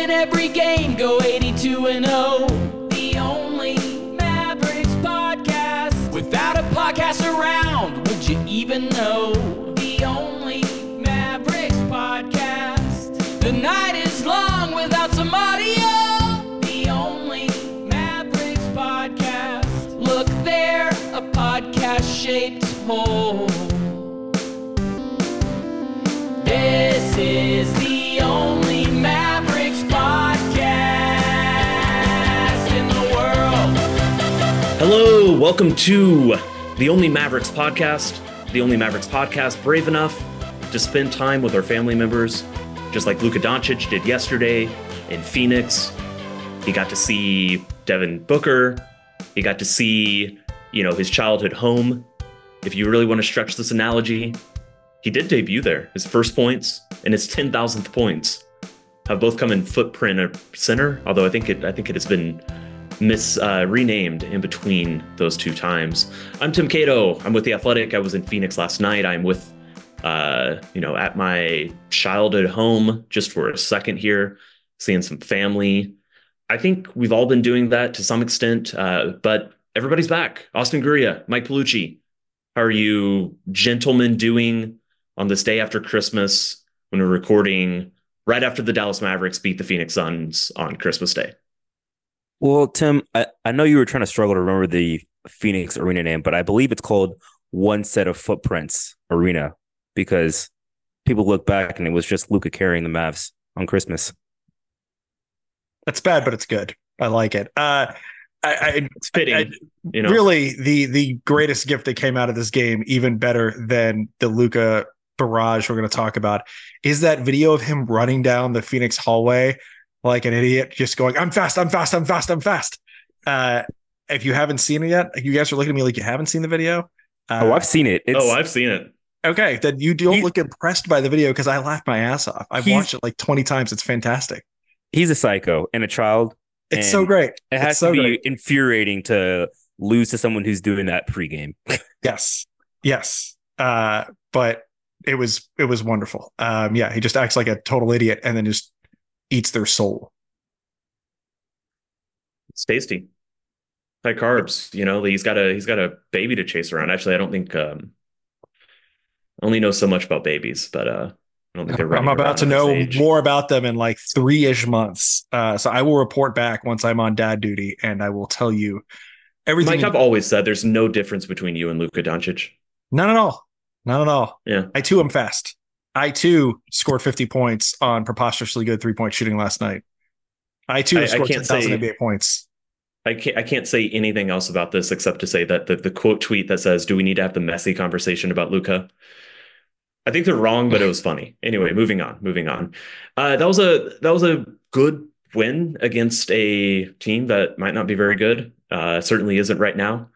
win every game, go 82 and 0. The only Mavericks podcast. Without a podcast around, would you even know? The only Mavericks podcast. The night is long without some audio. The only Mavericks podcast. Look there, a podcast shaped hole. This is welcome to the Only Mavericks podcast. The Only Mavericks podcast, brave enough to spend time with our family members, just like Luka Doncic did yesterday in Phoenix. He got to see Devin Booker. He got to see, you know, his childhood home. If you really want to stretch this analogy, he did debut there. His first points and his 10,000th points have both come in footprint or center, although I think it I think it has been mis uh, renamed in between those two times. I'm Tim Cato. I'm with the Athletic. I was in Phoenix last night. I'm with uh, you know, at my childhood home just for a second here, seeing some family. I think we've all been doing that to some extent, uh, but everybody's back. Austin Ngaruiya, Mike Piellucci, how are you gentlemen doing on this day after Christmas when we're recording right after the Dallas Mavericks beat the Phoenix Suns on Christmas Day? Well, Tim, I, I know you were trying to struggle to remember the Phoenix arena name, but I believe it's called One Set of Footprints Arena because people look back and it was just Luka carrying the Mavs on Christmas. That's bad, but it's good. I like it. Uh, I, I, It's fitting, I- you know. really the the greatest gift that came out of this game, even better than the Luka barrage we're going to talk about, is that video of him running down the Phoenix hallway like an idiot, just going, "I'm fast, I'm fast, I'm fast, I'm fast." Uh, if you haven't seen it yet, you guys are looking at me like you haven't seen the video. Uh, oh, I've seen it. It's, oh, I've seen it. okay. Then you don't You- look impressed by the video because I laughed my ass off. I've watched it like 20 times. It's fantastic. he's a psycho and a child. It's so great. It has It's so to be great. infuriating to lose to someone who's doing that pregame. Yes. Yes. Uh, but it was it was wonderful. Um, yeah, he just acts like a total idiot and then just eats their soul. It's tasty. High carbs, you know, he's got a he's got a baby to chase around. Actually, I don't think um I only know so much about babies, but uh I don't think they're I'm about to know more about them in like three ish months. Uh, so I will report back once I'm on dad duty and I will tell you everything. Mike, I've always said there's no difference between you and Luka Doncic. None at all. None at all. Yeah. I too am fast. I too scored 50 points on preposterously good three point shooting last night. I too I- scored can't 10,000 say- NBA points. I can't I can't say anything else about this except to say that the, the quote tweet that says, Do we need to have the messy conversation about Luka? I think they're wrong, but it was funny. Anyway, moving on, moving on. Uh, that was a that was a good win against a team that might not be very good. Uh, certainly isn't right now.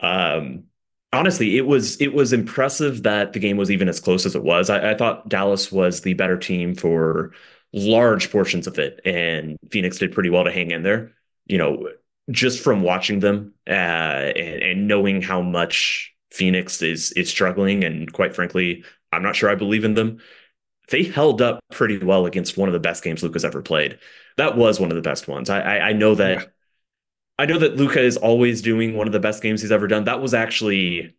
Um, honestly, it was it was impressive that the game was even as close as it was. I, I thought Dallas was the better team for large portions of it, and Phoenix did pretty well to hang in there. You know, just from watching them uh, and, and knowing how much Phoenix is is struggling, and quite frankly, I'm not sure I believe in them. They held up pretty well against one of the best games Luka's ever played. That was one of the best ones. I I, I know that. I know that Luka is always doing one of the best games he's ever done. That was actually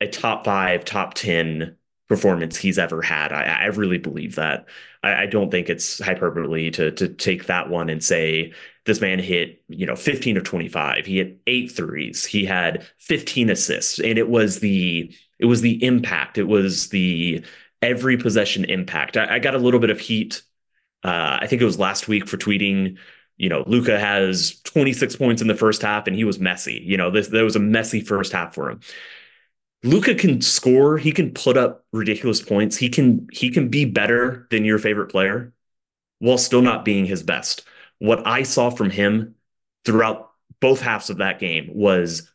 a top five, top ten performance he's ever had. I, I really believe that. I, I don't think it's hyperbole to to take that one and say this man hit, you know, 15 of 25. He hit eight threes. He had 15 assists. And it was the it was the impact. It was the every possession impact. I, I got a little bit of heat. Uh, I think it was last week for tweeting, you know, Luka has 26 points in the first half and he was messy. You know, this there was a messy first half for him. Luka can score, he can put up ridiculous points. He can he can be better than your favorite player while still not being his best. What I saw from him throughout both halves of that game was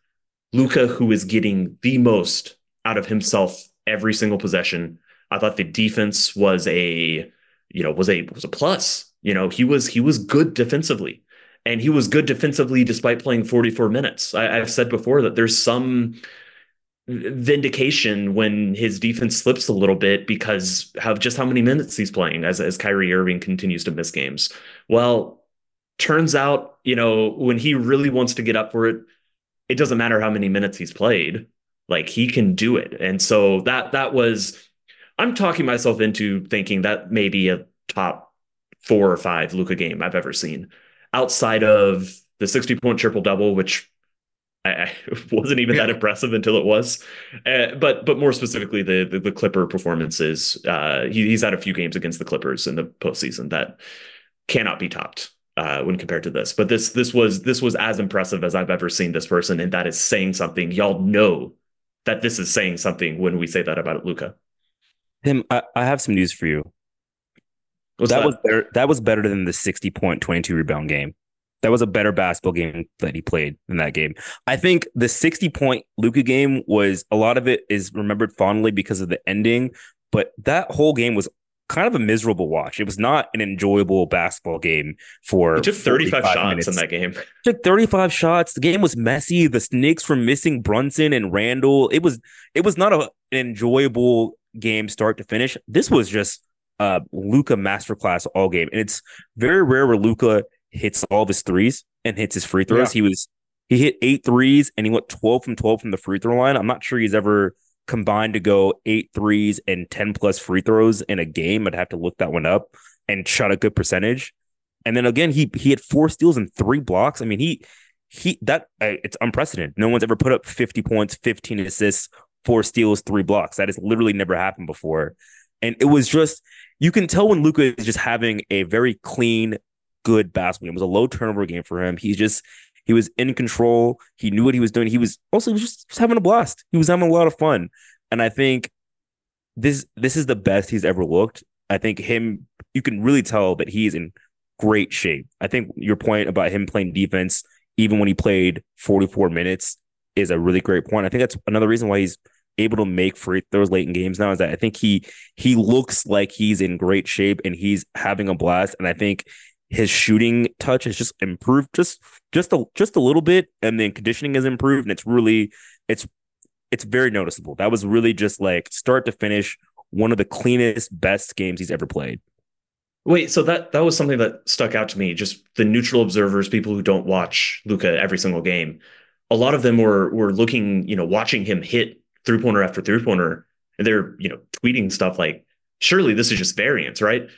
Luka who is getting the most out of himself every single possession. I thought the defense was a you know was a was a plus. You know, he was he was good defensively. And he was good defensively despite playing 44 minutes. I, I've said before that there's some vindication when his defense slips a little bit because of just how many minutes he's playing as as Kyrie Irving continues to miss games. Well, turns out, you know, when he really wants to get up for it, it doesn't matter how many minutes he's played. Like he can do it. And so that that was I'm talking myself into thinking that maybe a top four or five Luka game I've ever seen. Outside of the 60 point triple double, which I, wasn't even yeah. that impressive until it was. Uh, but but more specifically, the the, the Clipper performances. Uh, he, he's had a few games against the Clippers in the postseason that cannot be topped uh, when compared to this. But this this was this was as impressive as I've ever seen this person, and that is saying something. Y'all know that this is saying something when we say that about Luka. Tim, I, I have some news for you. That, that was better. That was better than the sixty point twenty two rebound game. That was a better basketball game that he played in that game. I think the 60 point Luka game was a lot of it is remembered fondly because of the ending, but that whole game was kind of a miserable watch. It was not an enjoyable basketball game for he took 35 shots minutes. in that game. took 35 shots. The game was messy. The Knicks were missing Brunson and Randle. It was it was not a, an enjoyable game start to finish. This was just a Luka masterclass all game. And it's very rare where Luka hits all of his threes and hits his free throws. Yeah. He was he hit eight threes and he went 12 from 12 from the free throw line. I'm not sure he's ever combined to go eight threes and 10 plus free throws in a game. I'd have to look that one up and shot a good percentage. And then again, he he had four steals and three blocks. I mean, he he that uh, it's unprecedented. No one's ever put up 50 points, 15 assists, four steals, three blocks. That has literally never happened before. And it was just you can tell when Luka is just having a very clean, good basketball game. It was a low turnover game for him. He's just he was in control. He knew what he was doing. He was also just, just having a blast. He was having a lot of fun. And I think this this is the best he's ever looked. I think him you can really tell that he's in great shape. I think your point about him playing defense even when he played 44 minutes is a really great point. I think that's another reason why he's able to make free throws late in games now is that I think he he looks like he's in great shape and he's having a blast. And I think his shooting touch has just improved just just a just a little bit. And then conditioning has improved and it's really it's it's very noticeable. That was really just like start to finish one of the cleanest best games he's ever played. Wait so that that was something that stuck out to me. Just the neutral observers people who don't watch Luka every single game a lot of them were were looking you know watching him hit three pointer after three pointer and they're you know tweeting stuff like surely this is just variance right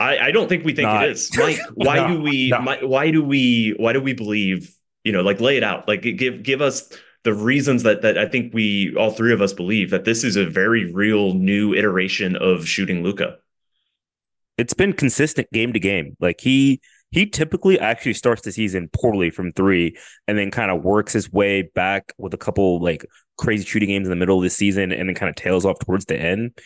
I, I don't think we think Not. it is. Mike, why no, do we no. my, why do we why do we believe, you know, like lay it out. Like give give us the reasons that that I think we all three of us believe that this is a very real new iteration of shooting Luka. It's been consistent game to game. Like he he typically actually starts the season poorly from three and then kind of works his way back with a couple like crazy shooting games in the middle of the season and then kind of tails off towards the end.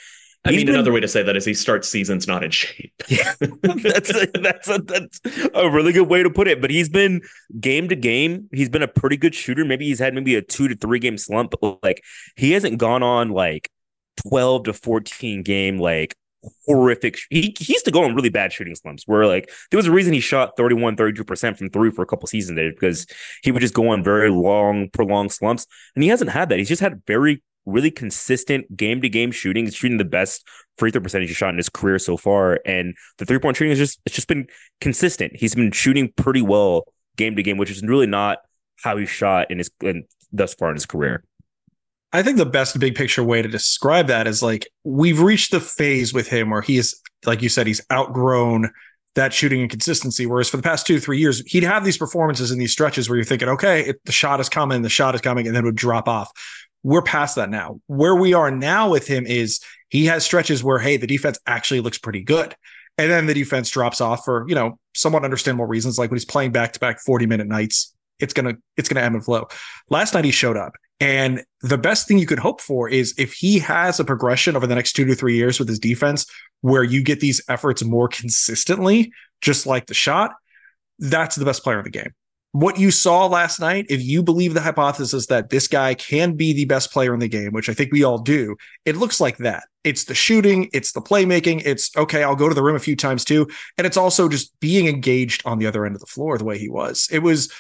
I mean, been, another way to say that is he starts seasons not in shape. Yeah, that's a, that's a, that's a really good way to put it. But he's been game to game. He's been a pretty good shooter. Maybe he's had maybe a two to three game slump, but like he hasn't gone on like twelve to fourteen game like horrific. He, he used to go on really bad shooting slumps where like there was a reason he shot 31, 32% from three for a couple seasons there because he would just go on very long, prolonged slumps. And he hasn't had that. He's just had very really consistent game to game shooting. He's shooting the best free throw percentage he's shot in his career so far. And the three point shooting is just it's just been consistent. He's been shooting pretty well game to game, which is really not how he shot in his in, thus far in his career. I think the best big picture way to describe that is like we've reached the phase with him where he is, like you said, he's outgrown that shooting inconsistency. Whereas for the past two, three years, he'd have these performances in these stretches where you're thinking, okay, it, the shot is coming, the shot is coming, and then it would drop off we're past that now. Where we are now with him is he has stretches where, hey, the defense actually looks pretty good. And then the defense drops off for, you know, somewhat understandable reasons. Like when he's playing back to back 40 minute nights, it's gonna, it's gonna ebb and flow. Last night he showed up. And the best thing you could hope for is if he has a progression over the next two to three years with his defense where you get these efforts more consistently, just like the shot, that's the best player in the game what you saw last night, if you believe the hypothesis that this guy can be the best player in the game, which I think we all do, it looks like that. It's the shooting, it's the playmaking, it's okay, I'll go to the rim a few times too. And it's also just being engaged on the other end of the floor the way he was. It was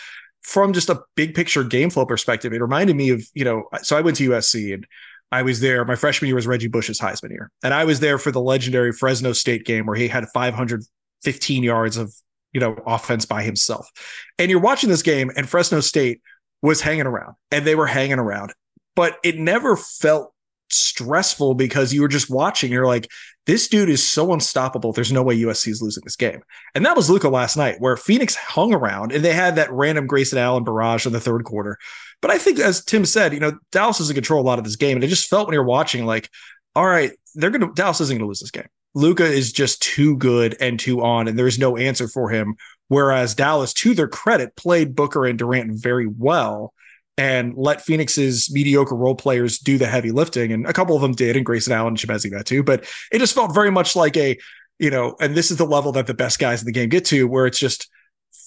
from just a big picture game flow perspective, it reminded me of, you know, so I went to USC and I was there. My freshman year was Reggie Bush's Heisman year. And I was there for the legendary Fresno State game where he had 515 yards of, you know, offense by himself. And you're watching this game and Fresno State was hanging around and they were hanging around, but it never felt stressful because you were just watching. You're like, this dude is so unstoppable. There's no way USC is losing this game. And that was Luka last night, where Phoenix hung around and they had that random Grayson Allen barrage in the third quarter. But I think, as Tim said, you know, Dallas is in control a lot of this game. And it just felt when you're watching, like, all right, they're going to, Dallas isn't going to lose this game. Luka is just too good and too on, and there's no answer for him. Whereas Dallas, to their credit, played Booker and Durant very well and let Phoenix's mediocre role players do the heavy lifting. And a couple of them did, and Grayson Allen and Chimezie that too. But it just felt very much like a, you know, and this is the level that the best guys in the game get to, where it's just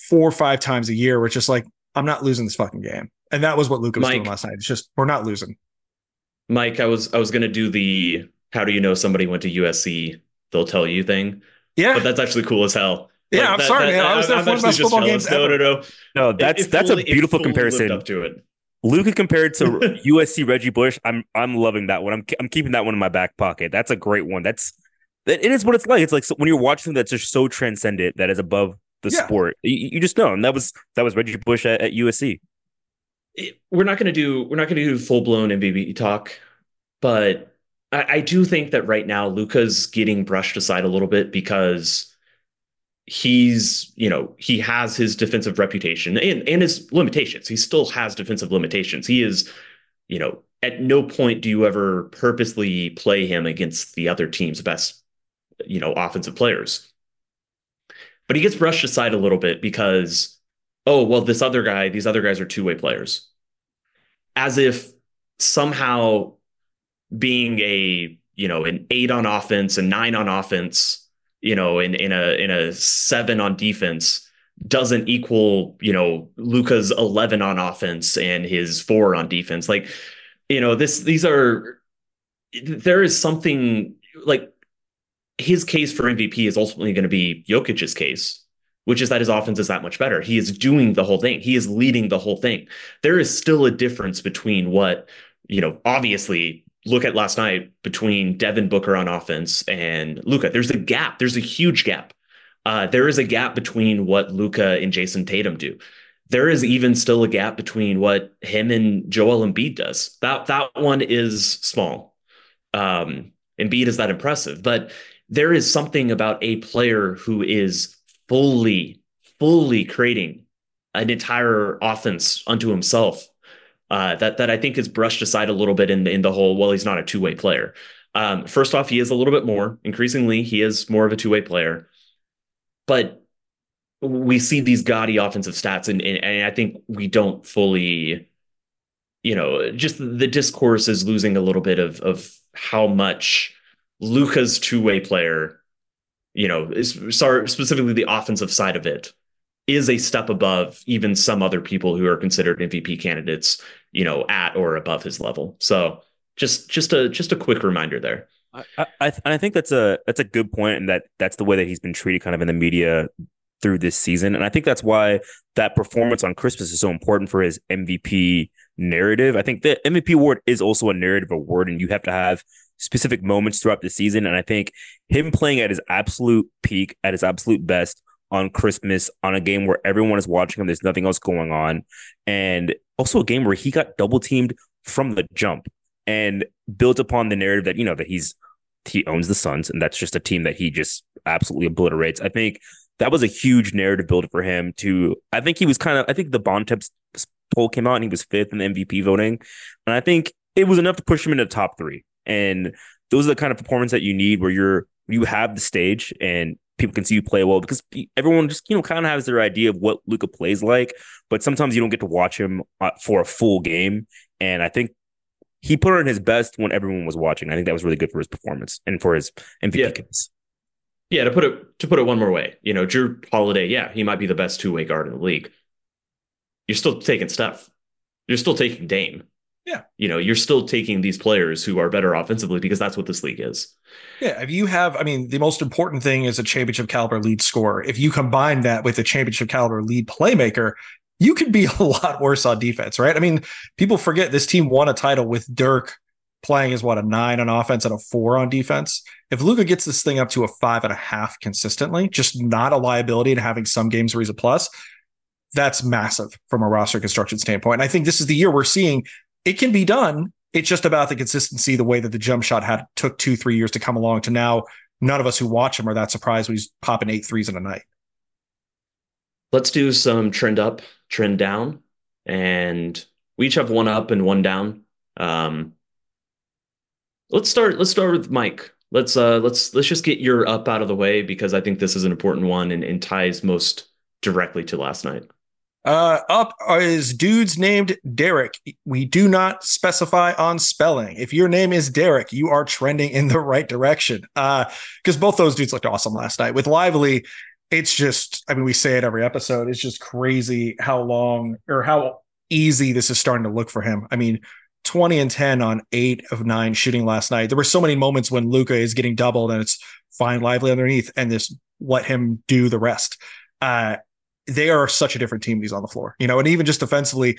four or five times a year, where it's just like, I'm not losing this fucking game. And that was what Luka was Mike, doing last night. It's just we're not losing. Mike, I was I was gonna do the how do you know somebody went to USC? They'll tell you thing. Yeah, but that's actually cool as hell. Yeah, like, I'm that, sorry, that, man. I was there for one of the best football games no. No, no, no. That's it, it that's fully, a beautiful comparison. Up to it. Luka compared to USC Reggie Bush, I'm I'm loving that one. I'm I'm keeping that one in my back pocket. That's a great one. That's it is what it's like. It's like so when you're watching something that's just so transcendent that is above the Yeah. sport. You, you just know, and that was that was Reggie Bush at, at USC. It- we're not gonna do we're not gonna do full blown MVP talk, but I, I do think that right now Luka's getting brushed aside a little bit because he's you know he has his defensive reputation and and his limitations. He still has defensive limitations. He is you know at no point do you ever purposely play him against the other team's best you know offensive players. But he gets brushed aside a little bit because oh well this other guy these other guys are two-way players. As if somehow being a you know an eight on offense and nine on offense you know, in in a in a seven on defense doesn't equal, you know, Luka's 11 on offense and his four on defense. Like, you know, this these are there is something like his case for MVP is ultimately going to be Jokic's case, which is that his offense is that much better. He is doing the whole thing. He is leading the whole thing. There is still a difference between what, you know, obviously look at last night between Devin Booker on offense and Luka. There's a gap. There's a huge gap. Uh, there is a gap between what Luka and Jayson Tatum do. There is even still a gap between what him and Joel Embiid does. That that one is small. Um, Embiid is that impressive, but there is something about a player who is fully, fully creating an entire offense unto himself uh, that that I think is brushed aside a little bit in in the whole. Well, he's not a two way player. Um, first off, he is a little bit more. Increasingly, he is more of a two way player, but we see these gaudy offensive stats, and, and and I think we don't fully, you know, just the discourse is losing a little bit of of how much Luka's two way player, you know, is, sorry specifically the offensive side of it is a step above even some other people who are considered MVP candidates, you know, at or above his level. So just just a just a quick reminder there. I, I, I think that's a that's a good point, and that that's the way that he's been treated kind of in the media through this season, and I think that's why that performance on Christmas is so important for his MVP narrative. I think the MVP award is also a narrative award, and you have to have specific moments throughout the season, and I think him playing at his absolute peak, at his absolute best on Christmas on a game where everyone is watching him. There's nothing else going on. And also a game where he got double teamed from the jump and built upon the narrative that, you know, that he's, he owns the Suns and that's just a team that he just absolutely obliterates. I think that was a huge narrative build for him to, I think he was kind of, I think the Bond Bontemps poll came out and he was fifth in the MVP voting. And I think it was enough to push him into the top three. And those are the kind of performance that you need where you're, you have the stage and people can see you play well because everyone just you know kind of has their idea of what Luka plays like, but sometimes you don't get to watch him uh, for a full game. And I think he put on his best when everyone was watching. I think that was really good for his performance and for his MVP Yeah. case. Yeah, to put it to put it one more way, you know, Jrue Holiday, yeah, he might be the best two way guard in the league. You're still taking stuff. You're still taking Dame. Yeah. You know, you're still taking these players who are better offensively because that's what this league is. Yeah, if you have, I mean, the most important thing is a championship caliber lead scorer. If you combine that with a championship caliber lead playmaker, you could be a lot worse on defense, right? I mean, people forget this team won a title with Dirk playing as what a nine on offense and a four on defense. If Luka gets this thing up to a five and a half consistently, just not a liability and having some games where he's a plus, that's massive from a roster construction standpoint. And I think this is the year we're seeing it can be done. It's just about the consistency, the way that the jump shot had took two, three years to come along to now. None of us who watch him are that surprised when he's popping eight threes in a night. Let's do some trend up, trend down, and we each have one up and one down. Um, let's start. Let's start with Mike. Let's uh, let's let's just get your up out of the way because I think this is an important one and, and ties most directly to last night. Uh, up is dudes named Derek. We do not specify on spelling. If your name is Derek, you are trending in the right direction. Uh, because both those dudes looked awesome last night. With Lively, it's just, I mean, we say it every episode. It's just crazy how long or how easy this is starting to look for him. I mean, 20 and 10 on eight of nine shooting last night. There were so many moments when Luka is getting doubled and it's fine lively underneath and this let him do the rest. Uh, they are such a different team he's on the floor, you know, and even just defensively,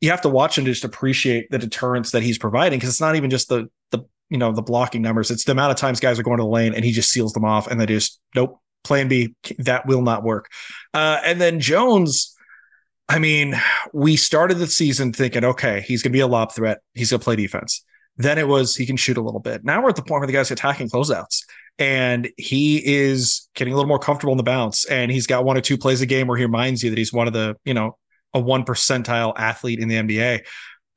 you have to watch him to just appreciate the deterrence that he's providing because it's not even just the the you know the blocking numbers; it's the amount of times guys are going to the lane and he just seals them off, and they just nope, plan B that will not work. Uh, and then Jones, I mean, we started the season thinking, okay, he's going to be a lob threat, he's going to play defense. Then it was he can shoot a little bit. Now we're at the point where the guy's attacking closeouts and he is getting a little more comfortable in the bounce. And he's got one or two plays a game where he reminds you that he's one of the, you know, a one percentile athlete in the NBA.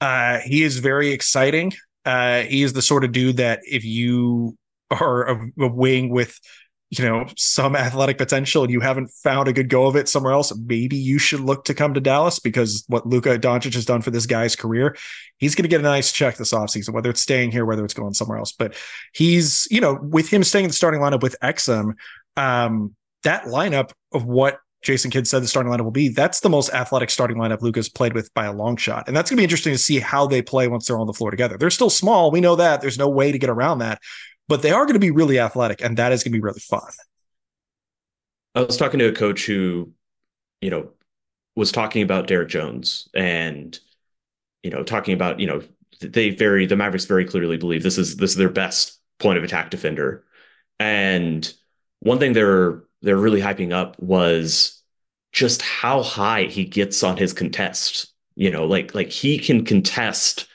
Uh, he is very exciting. Uh, he is the sort of dude that if you are a, a wing with you know some athletic potential and you haven't found a good go of it somewhere else, maybe you should look to come to Dallas because what Luka Doncic has done for this guy's career, he's going to get a nice check this offseason, whether it's staying here, whether it's going somewhere else. But he's, you know, with him staying in the starting lineup with Exum, um, that lineup of what Jason Kidd said the starting lineup will be, that's the most athletic starting lineup Luka's played with by a long shot. And that's going to be interesting to see how they play once they're on the floor together. They're still small. We know that. There's no way to get around that but they are going to be really athletic, and that is going to be really fun. I was talking to a coach who, you know, was talking about Derrick Jones and, you know, talking about, you know, they very the Mavericks very clearly believe this is this is their best point of attack defender. And one thing they're they're really hyping up was just how high he gets on his contest. You know, like like he can contest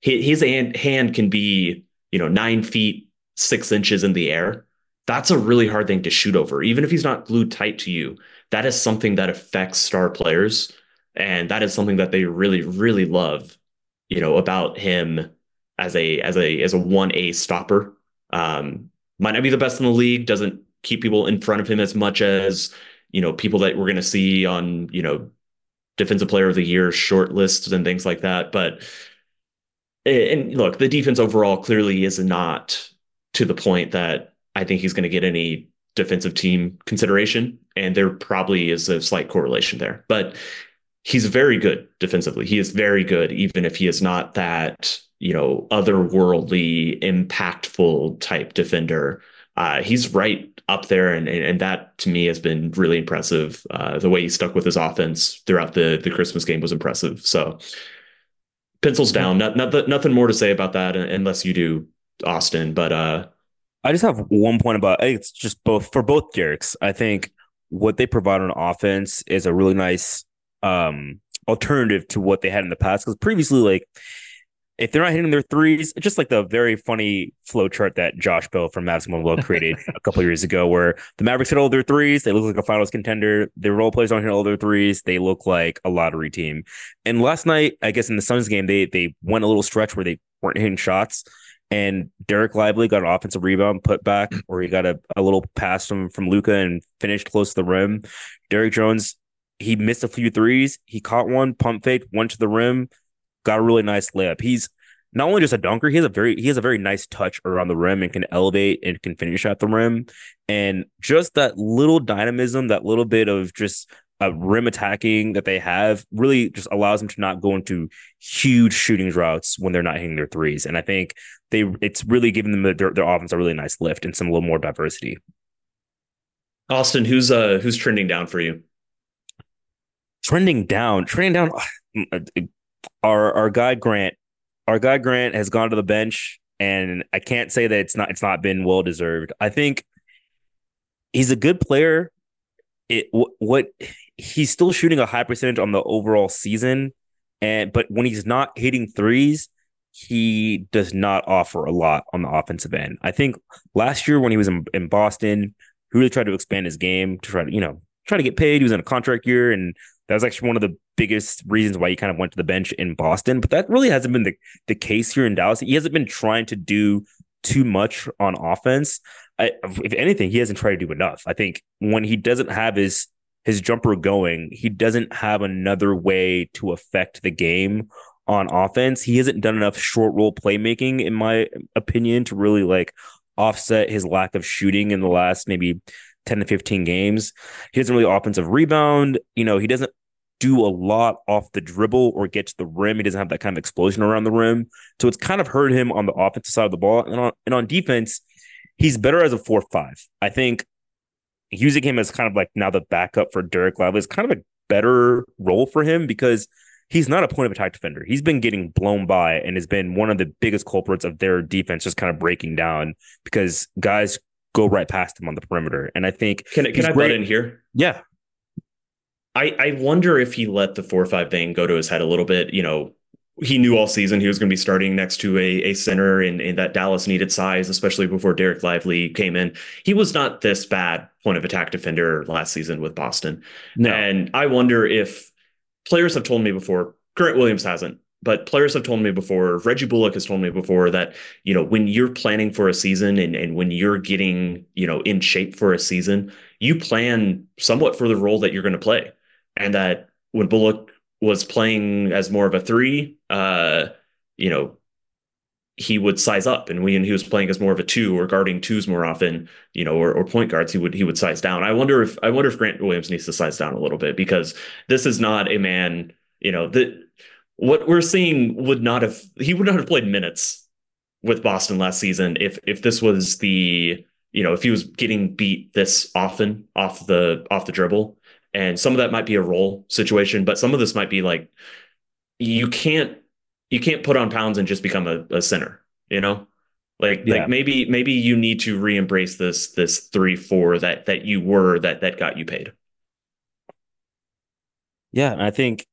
his, hand can be, you know, nine feet six inches in the air, that's a really hard thing to shoot over. Even if he's not glued tight to you, that is something that affects star players. And that is something that they really, really love, you know, about him as a as a as a one A stopper. Um, might not be the best in the league, doesn't keep people in front of him as much as, you know, people that we're gonna see on, you know, defensive player of the year short lists and things like that. But and look, the defense overall clearly is not to the point that I think he's going to get any defensive team consideration. And there probably is a slight correlation there. But he's very good defensively. He is very good, even if he is not that, you know, otherworldly, impactful type defender. Uh, he's right up there, and, and that to me has been really impressive. Uh, the way he stuck with his offense throughout the the Christmas game was impressive. So pencils down. Not, not, nothing more to say about that unless you do, Austin. But uh, I just have one point about it's just both for both Derricks. I think what they provide on offense is a really nice um, alternative to what they had in the past. Because previously, like if they're not hitting their threes, just like the very funny flow chart that Josh Bowe from Mavs Moneyball created a couple years ago, where the Mavericks hit all their threes, they look like a finals contender. Their role players don't hit all their threes, they look like a lottery team. And last night, I guess in the Suns game, they they went a little stretch where they weren't hitting shots. And Dereck Lively got an offensive rebound put back, or he got a, a little pass from, from Luka and finished close to the rim. Derrick Jones, he missed a few threes. He caught one, pump fake, went to the rim, got a really nice layup. He's not only just a dunker, he has a very he has a very nice touch around the rim and can elevate and can finish at the rim. And just that little dynamism, that little bit of just uh, rim attacking that they have really just allows them to not go into huge shooting droughts when they're not hitting their threes. And I think they it's really giving them their, their offense a really nice lift and some a little more diversity. Austin, who's uh who's trending down for you? trending down, trending down. Our our guy Grant, our guy Grant has gone to the bench, and I can't say that it's not it's not been well deserved. I think he's a good player. It what he's still shooting a high percentage on the overall season, and but when he's not hitting threes, he does not offer a lot on the offensive end. I think last year when he was in, in Boston, he really tried to expand his game to try to, you know, try to get paid. He was in a contract year, and that was actually one of the biggest reasons why he kind of went to the bench in Boston. But that really hasn't been the, the case here in Dallas. He hasn't been trying to do too much on offense. I, if anything, he hasn't tried to do enough. I think when he doesn't have his his jumper going, he doesn't have another way to affect the game on offense. He hasn't done enough short roll playmaking, in my opinion, to really like offset his lack of shooting in the last maybe 10 to 15 games. He doesn't really offensive rebound. You know, he doesn't do a lot off the dribble or get to the rim. He doesn't have that kind of explosion around the rim. So it's kind of hurt him on the offensive side of the ball. And on, and on defense, he's better as a 4 5. I think using him as kind of like now the backup for Dereck Lively is kind of a better role for him because he's not a point of attack defender. He's been getting blown by and has been one of the biggest culprits of their defense just kind of breaking down because guys go right past him on the perimeter. And I think can, can I butt in here? Yeah. I, I wonder if he let the four or five thing go to his head a little bit. You know, he knew all season he was going to be starting next to a, a center and, and that Dallas needed size, especially before Dereck Lively came in. He was not this bad point of attack defender last season with Boston. No. And I wonder if players have told me before, Grant Williams hasn't, but players have told me before, Reggie Bullock has told me before that, you know, when you're planning for a season and, and when you're getting, you know, in shape for a season, you plan somewhat for the role that you're going to play. And that when Bullock was playing as more of a three, uh, you know, he would size up and when he was playing as more of a two or guarding twos more often, you know, or, or point guards, he would he would size down. I wonder if I wonder if Grant Williams needs to size down a little bit because this is not a man, you know, that what we're seeing would not have he would not have played minutes with Boston last season if if this was the you know if he was getting beat this often off the off the dribble and some of that might be a role situation but some of this might be like you can't you can't put on pounds and just become a, a center, you know? Like yeah. like maybe maybe you need to re-embrace this this three four that that you were that that got you paid. Yeah, and I think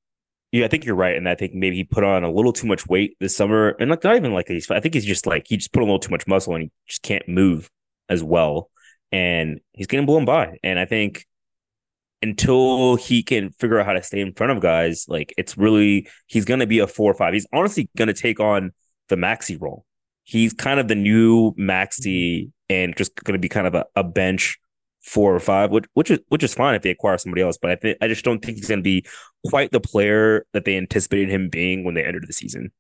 yeah, I think you're right, and I think maybe he put on a little too much weight this summer, and like not even like he's. I think he's just like he just put on a little too much muscle, and he just can't move as well, and he's getting blown by. And I think until he can figure out how to stay in front of guys, like it's really he's gonna be a four or five. He's honestly gonna take on the Maxi role. He's kind of the new Maxi and just gonna be kind of a, a bench four or five, which which is which is fine if they acquire somebody else. But I think I just don't think he's gonna be quite the player that they anticipated him being when they entered the season.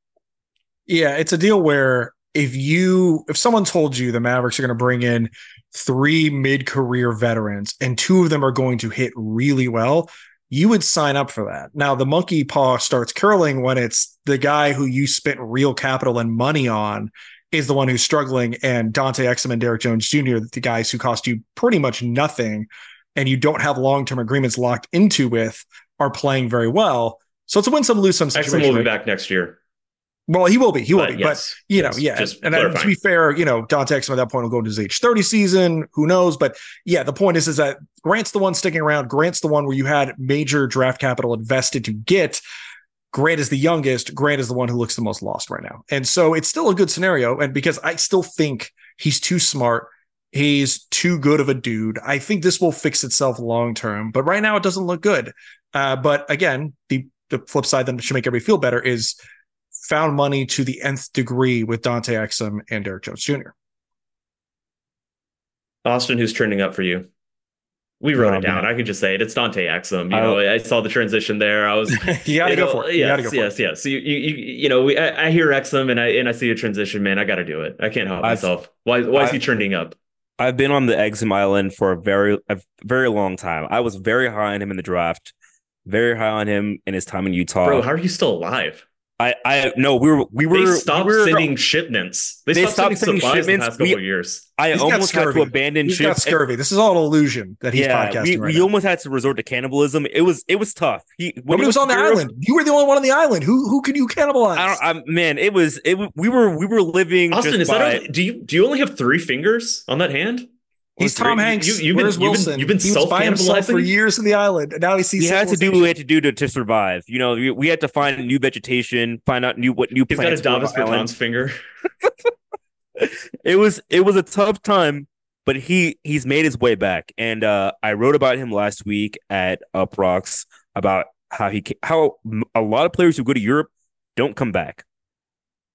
Yeah, it's a deal where if you if someone told you the Mavericks are going to bring in three mid-career veterans and two of them are going to hit really well, you would sign up for that. Now the monkey paw starts curling when it's the guy who you spent real capital and money on is the one who's struggling and Dante Exum and Derrick Jones Jr., the guys who cost you pretty much nothing and you don't have long-term agreements locked into with are playing very well. So it's a win some lose some situation. Exum will be back next year. Well, he will be. He will but be. Yes, but you know, yeah. And, and to be fair, you know, Dante Exum at that point will go into his age 30 season. Who knows? But yeah, the point is, is that Grant's the one sticking around. Grant's the one where you had major draft capital invested to get. Grant is the youngest. Grant is the one who looks the most lost right now. And so it's still a good scenario. And because I still think he's too smart, he's too good of a dude. I think this will fix itself long term. But right now it doesn't look good. Uh, but again, the the flip side that should make everybody feel better is found money to the nth degree with Dante Exum and Derrick Jones Jr. Austin, who's trending up for you? We wrote oh, it down. Man. I could just say it. It's Dante Exum. You know, I saw the transition there. I was. you gotta go for it. You yes, go for yes, it. yes. So you, you, you know, we, I, I, hear Exum and I and I see a transition. Man, I got to do it. I can't help I've, myself. Why? Why is I've, he trending up? I've been on the Exum Island for a very, a very long time. I was very high on him in the draft. Very high on him in his time in Utah. Bro, how are you still alive? I I no, we were we They were stopped we were, sending shipments. They, They stopped, stopped sending sending supplies the shipments. past couple We- years. I He's almost had to abandon He's got ships. scurvy. This is all an illusion that he's yeah, podcasting we, right we now. almost had to resort to cannibalism. It was it was tough. He when Nobody he was on the Europe, island. You were the only one on the island. Who who could you cannibalize? I don't. I, man, it was it. We were we were living. Austin, just is by, that only, do you do you only have three fingers on that hand? He's Tom You- Hanks. you- you've been- Where's you've been- Wilson? you've been he was by himself for years in the island, and now he sees. He had to do what civilization. we had to do to, to survive. You know, we, we had to find new vegetation, find out new what new plants. He's got a plants. grew on Davis the finger. it was it was a tough time, but he he's made his way back. And uh, I wrote about him last week at Uproxx about how he how m- a lot of players who go to Europe don't come back.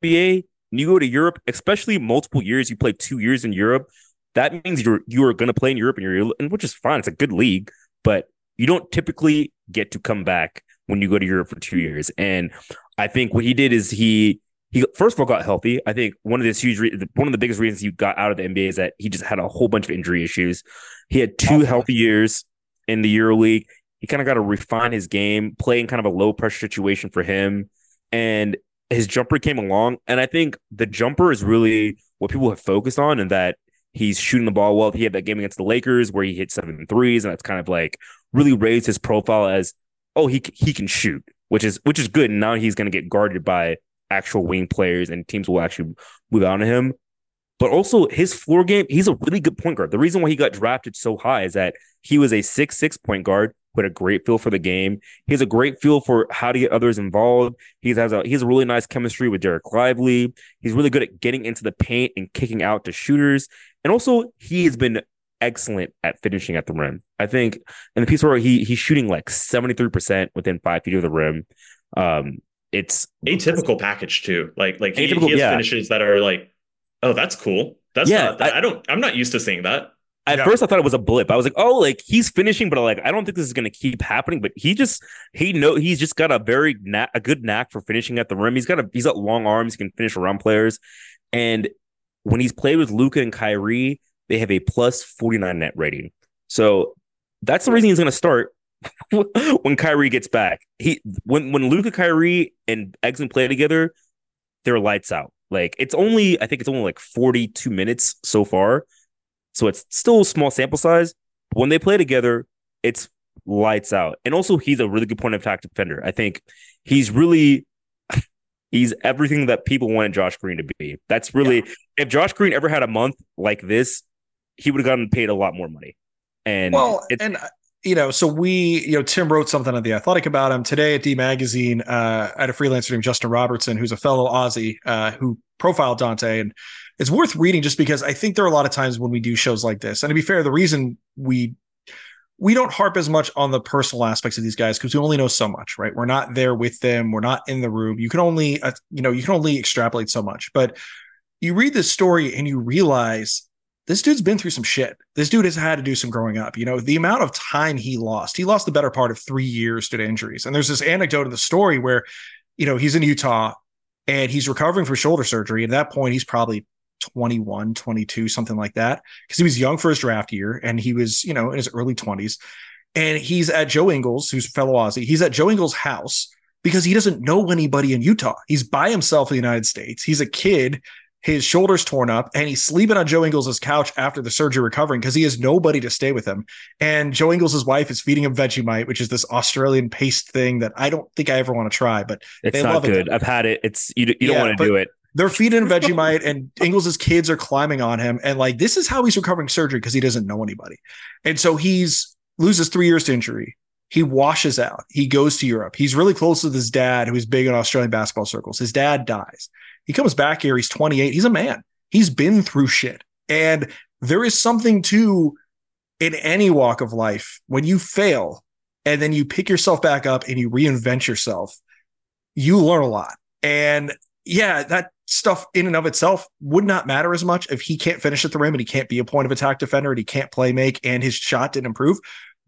NBA, when you go to Europe, especially multiple years, you play two years in Europe. That means you're you are going to play in Europe, and you're and which is fine. It's a good league, but you don't typically get to come back when you go to Europe for two years. And I think what he did is he he first of all got healthy. I think one of the huge re- one of the biggest reasons he got out of the NBA is that he just had a whole bunch of injury issues. He had two healthy years in the EuroLeague. He kind of got to refine his game, play in kind of a low pressure situation for him, and his jumper came along. And I think the jumper is really what people have focused on, and that he's shooting the ball well. He had that game against the Lakers where he hit seven threes, and that's kind of like really raised his profile as oh he he can shoot, which is which is good. And now he's going to get guarded by actual wing players, and teams will actually move on to him. But also his floor game, he's a really good point guard. The reason why he got drafted so high is that he was a six six point guard who had a great feel for the game. He has a great feel for how to get others involved. He has a he has a really nice chemistry with Dereck Lively. He's really good at getting into the paint and kicking out to shooters. And also he has been excellent at finishing at the rim. I think in the piece where he he's shooting like 73% within five feet of the rim. Um it's Atypical package too. Like like he, he has yeah. finishes that are like, oh, that's cool. That's Yeah, not, I, I don't I'm not used to seeing that. At Yeah. first, I thought it was a blip. I was like, "Oh, like he's finishing," but like I don't think this is going to keep happening. But he just he know he's just got a very knack, a good knack for finishing at the rim. He's got a he's got long arms. He can finish around players, and when he's played with Luka and Kyrie, they have a plus forty nine net rating. So that's the reason he's going to start when Kyrie gets back. He when when Luka, Kyrie, and Exum play together, they're lights out. Like it's only I think it's only like forty two minutes so far. So it's still a small sample size. But when they play together, it's lights out. And also, he's a really good point of attack defender. I think he's really he's everything that people wanted Josh Green to be. That's really if Josh Green ever had a month like this, he would have gotten paid a lot more money. And Well, and you know, so we, you know, Tim wrote something on the Athletic about him today at D Magazine. Uh, I had a freelancer named Justin Robertson, who's a fellow Aussie, uh, who profiled Dante, and it's worth reading just because I think there are a lot of times when we do shows like this, and to be fair, the reason we we don't harp as much on the personal aspects of these guys because we only know so much, right? We're not there with them, we're not in the room. You can only, uh, you know, you can only extrapolate so much, but you read this story and you realize this dude's been through some shit. This dude has had to do some growing up. You know, the amount of time he lost, he lost the better part of three years to injuries. And there's this anecdote in the story where, you know, he's in Utah and he's recovering from shoulder surgery. At that point, he's probably 21, 22, something like that, because he was young for his draft year and he was, you know, in his early 20s. And he's at Joe Ingles, who's fellow Aussie. He's at Joe Ingles' house because he doesn't know anybody in Utah. He's by himself in the United States. He's a kid his shoulders torn up and he's sleeping on Joe Ingles' couch after the surgery recovering because he has nobody to stay with him. And Joe Ingles' wife is feeding him Vegemite, which is this Australian paste thing that I don't think I ever want to try, but it's they not love it. good. I've had it. It's you, you don't want to do it. They're feeding Vegemite and Ingles' kids are climbing on him. And like, this is how he's recovering surgery because he doesn't know anybody. And so he's loses three years to injury. He washes out. He goes to Europe. He's really close with his dad, who's big in Australian basketball circles. His dad dies. He comes back here. He's 28. He's a man. He's been through shit. And there is something to in any walk of life when you fail and then you pick yourself back up and you reinvent yourself, you learn a lot. And yeah, that stuff in and of itself would not matter as much if he can't finish at the rim and he can't be a point of attack defender and he can't play make and his shot didn't improve.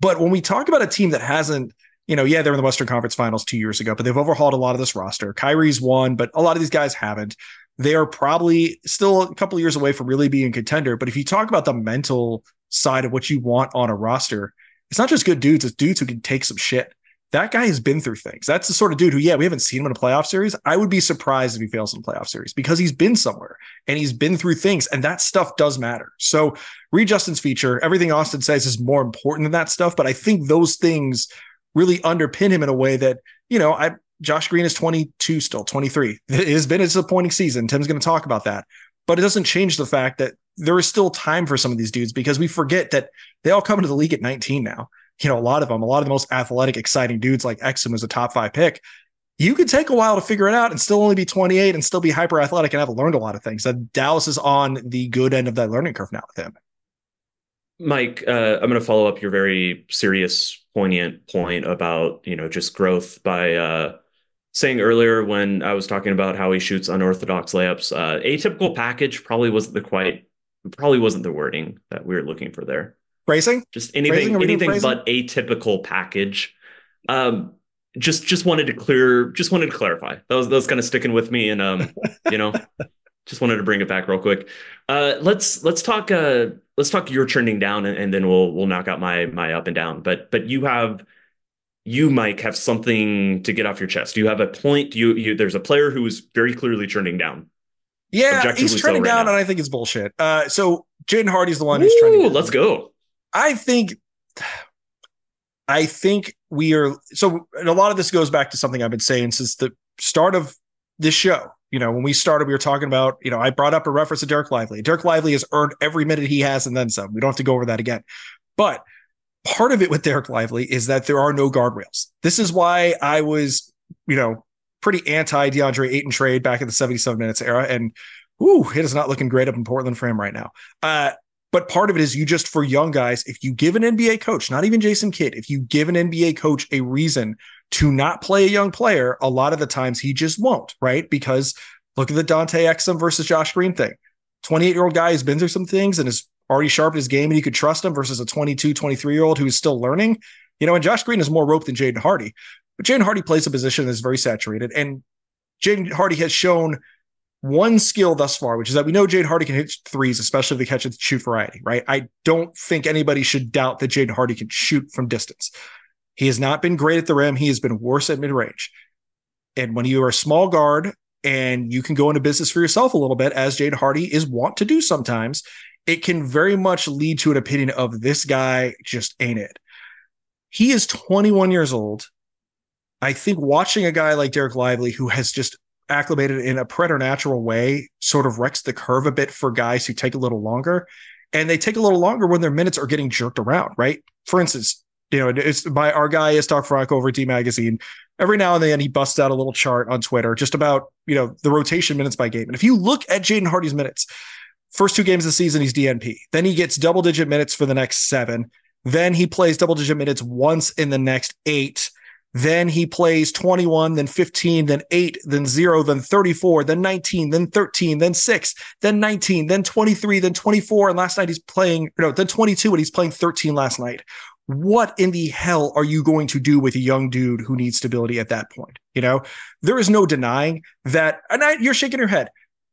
But when we talk about a team that hasn't, you know, yeah, they're in the Western Conference Finals two years ago, but they've overhauled a lot of this roster. Kyrie's won, but a lot of these guys haven't. They are probably still a couple years away from really being a contender. But if you talk about the mental side of what you want on a roster, it's not just good dudes, it's dudes who can take some shit. That guy has been through things. That's the sort of dude who, yeah, we haven't seen him in a playoff series. I would be surprised if he fails in a playoff series because he's been somewhere and he's been through things, and that stuff does matter. So, read Justin's feature, everything Austin says is more important than that stuff, but I think those things really underpin him in a way that, you know, I Josh Green is 22 still, 23. It has been a disappointing season. Tim's going to talk about that. But it doesn't change the fact that there is still time for some of these dudes because we forget that they all come into the league at 19 now you know, a lot of them, a lot of the most athletic, exciting dudes like Exum was a top five pick. You could take a while to figure it out and still only be 28 and still be hyper athletic and have learned a lot of things. That Dallas is on the good end of that learning curve now with him. Mike, uh, I'm going to follow up your very serious, poignant point about you know just growth by uh, saying earlier when I was talking about how he shoots unorthodox layups. Uh, atypical package probably wasn't the quite probably wasn't the wording that we were looking for there. Phrasing? Just anything, anything but atypical package. Um, just just wanted to clear, just wanted to clarify. That was that was kind of sticking with me, and um, you know, just wanted to bring it back real quick. Uh, let's let's talk. Uh, let's talk your trending down, and, and then we'll we'll knock out my my up and down. But but you have you Mike have something to get off your chest. Do you have a point? You you there's a player who is very clearly trending down. Yeah, he's trending so right down, now. and I think it's bullshit. Uh, so Jaden Hardy's the one who's Ooh, trending. Down. Let's go. I think I think we are so and a lot of this goes back to something I've been saying since the start of this show. You know, when we started, we were talking about, you know, I brought up a reference to Dereck Lively. Dereck Lively has earned every minute he has and then some. We don't have to go over that again. But part of it with Dereck Lively is that there are no guardrails. This is why I was, you know, pretty anti DeAndre Ayton trade back in the 77 minutes era. And ooh, it is not looking great up in Portland for him right now. Uh, but part of it is you just for young guys, if you give an NBA coach, not even Jason Kidd, if you give an NBA coach a reason to not play a young player, a lot of the times he just won't, right? Because look at the Dante Exum versus Josh Green thing. 28 year old guy who's been through some things and has already sharpened his game and you could trust him versus a 22, 23 year old who is still learning. You know, and Josh Green is more rope than Jaden Hardy, but Jaden Hardy plays a position that's very saturated. And Jaden Hardy has shown one skill thus far, which is that we know Jaden Hardy can hit threes, especially if they catch it shoot variety, right? I don't think anybody should doubt that Jaden Hardy can shoot from distance. He has not been great at the rim. He has been worse at mid range. And when you are a small guard and you can go into business for yourself a little bit, as Jaden Hardy is wont to do sometimes, it can very much lead to an opinion of this guy just ain't it. He is 21 years old. I think watching a guy like Dereck Lively, who has just acclimated in a preternatural way sort of wrecks the curve a bit for guys who take a little longer. And they take a little longer when their minutes are getting jerked around, right? For instance, you know, it's by our guy Iztok Franko over D Magazine. Every now and then he busts out a little chart on Twitter just about, you know, the rotation minutes by game. And if you look at Jaden Hardy's minutes, first two games of the season, he's DNP. Then he gets double digit minutes for the next seven. Then he plays double digit minutes once in the next eight. Then he plays 21, then 15, then 8, then 0, then 34, then 19, then 13, then 6, then 19, then 23, then 24. And last night he's playing, no, then 22, and he's playing 13 last night. What in the hell are you going to do with a young dude who needs stability at that point? You know, there is no denying that. And I, you're shaking your head.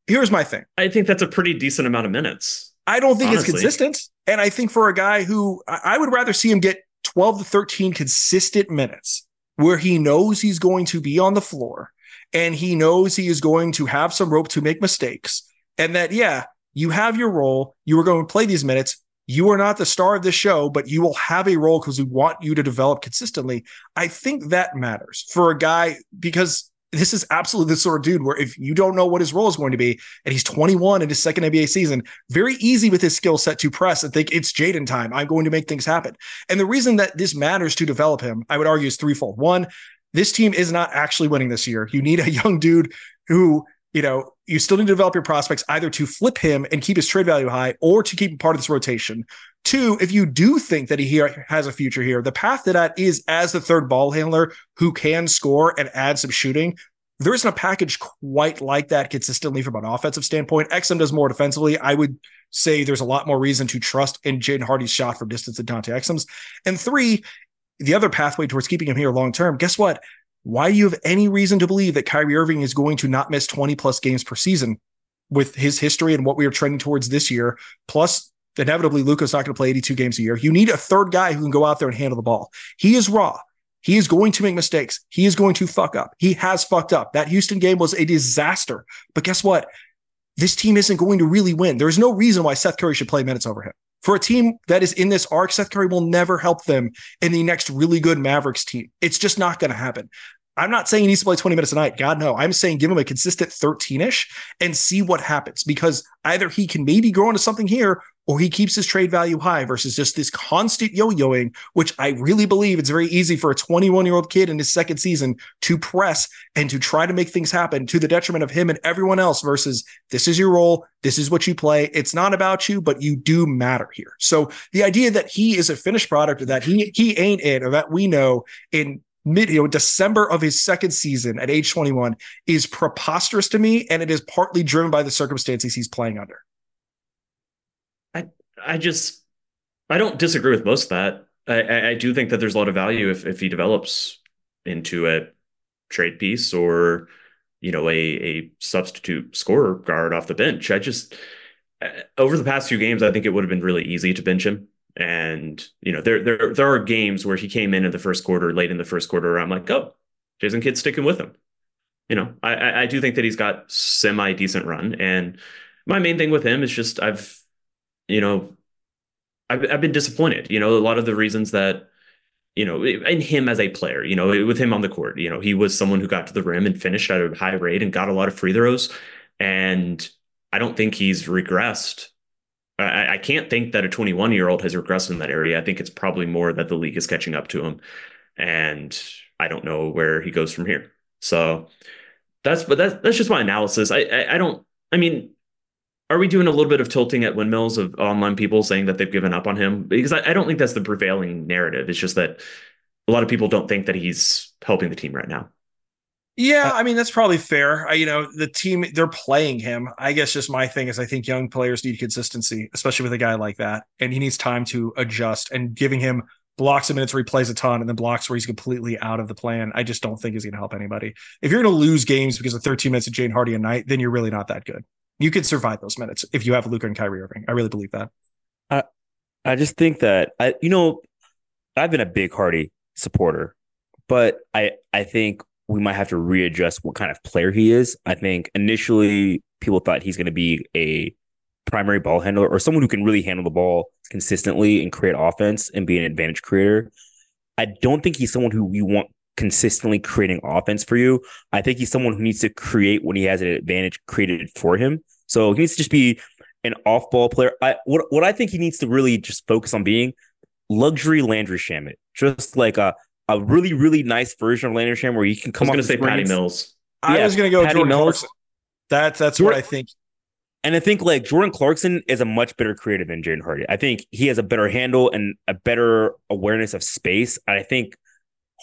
Here's my thing. I think that's a pretty decent amount of minutes. I don't think honestly. it's consistent. And I think for a guy who I would rather see him get 12 to 13 consistent minutes where he knows he's going to be on the floor and he knows he is going to have some rope to make mistakes. And that, yeah, you have your role. You are going to play these minutes. You are not the star of the show, but you will have a role because we want you to develop consistently. I think that matters for a guy because this is absolutely the sort of dude where if you don't know what his role is going to be, and he's 21 in his second NBA season, very easy with his skill set to press and think it's Jaden time. I'm going to make things happen. And the reason that this matters to develop him, I would argue, is threefold. One, this team is not actually winning this year. You need a young dude who, you know, you still need to develop your prospects either to flip him and keep his trade value high or to keep him part of this rotation. Two, if you do think that he has a future here, the path to that is as the third ball handler who can score and add some shooting. There isn't a package quite like that consistently from an offensive standpoint. Exum does more defensively. I would say there's a lot more reason to trust in Jaden Hardy's shot from distance than Dante Exum's. And three, the other pathway towards keeping him here long term, guess what? Why do you have any reason to believe that Kyrie Irving is going to not miss 20 plus games per season with his history and what we are trending towards this year, plus inevitably Luka's not going to play 82 games a year. You need a third guy who can go out there and handle the ball. He is raw. He is going to make mistakes. He is going to fuck up. He has fucked up. That Houston game was a disaster. But guess what? This team isn't going to really win. There's no reason why Seth Curry should play minutes over him. For a team that is in this arc, Seth Curry will never help them in the next really good Mavericks team. It's just not going to happen. I'm not saying he needs to play 20 minutes a night. God, no. I'm saying give him a consistent 13 ish and see what happens because either he can maybe grow into something here or he keeps his trade value high versus just this constant yo-yoing, which I really believe it's very easy for a 21 year old kid in his second season to press and to try to make things happen to the detriment of him and everyone else versus this is your role. This is what you play. It's not about you, but you do matter here. So the idea that he is a finished product or that he, he ain't it or that we know in mid you know December of his second season at age 21 is preposterous to me and it is partly driven by the circumstances he's playing under. I I just I don't disagree with most of that. I, I do think that there's a lot of value if if he develops into a trade piece or you know a a substitute scorer guard off the bench. I just uh, over the past few games, I think it would have been really easy to bench him. And you know, there there there are games where he came in in the first quarter, late in the first quarter. I'm like, oh, Jason Kidd's sticking with him. You know, I I do think that he's got semi decent run, and my main thing with him is just I've you know, I've, I've been disappointed. You know, a lot of the reasons that, you know, in him as a player, you know, with him on the court, you know, he was someone who got to the rim and finished at a high rate and got a lot of free throws. And I don't think he's regressed. I, I can't think that a 21 year old has regressed in that area. I think it's probably more that the league is catching up to him. And I don't know where he goes from here. So that's, but that's, that's just my analysis. I, I, I don't, I mean, are we doing a little bit of tilting at windmills of online people saying that they've given up on him? Because I, I, don't think that's the prevailing narrative. It's just that a lot of people don't think that he's helping the team right now. Yeah, uh, I mean that's probably fair. I, you know, the team they're playing him. I guess just my thing is I think young players need consistency, especially with a guy like that, and he needs time to adjust. And giving him blocks of minutes where he plays a ton, and then blocks where he's completely out of the plan, I just don't think is going to help anybody. If you're going to lose games because of 13 minutes of Jaden Hardy a night, then you're really not that good you could survive those minutes if you have Luka and Kyrie Irving. I really believe that. I I just think that I you know I've been a big Hardy supporter, but I I think we might have to readjust what kind of player he is. I think initially people thought he's going to be a primary ball handler or someone who can really handle the ball consistently and create offense and be an advantage creator. I don't think he's someone who you want consistently creating offense for you. I think he's someone who needs to create when he has an advantage created for him. So he needs to just be an off ball player. I what what I think he needs to really just focus on being luxury Landry Shamet, just like a a really really nice version of Landry Shamet where he can come. I was going to say Patty Mills. I yeah, was going to go Patty Jordan Mills. Clarkson. That's that's Jordan, what I think. And I think like Jordan Clarkson is a much better creative than Jaden Hardy. I think he has a better handle and a better awareness of space. I think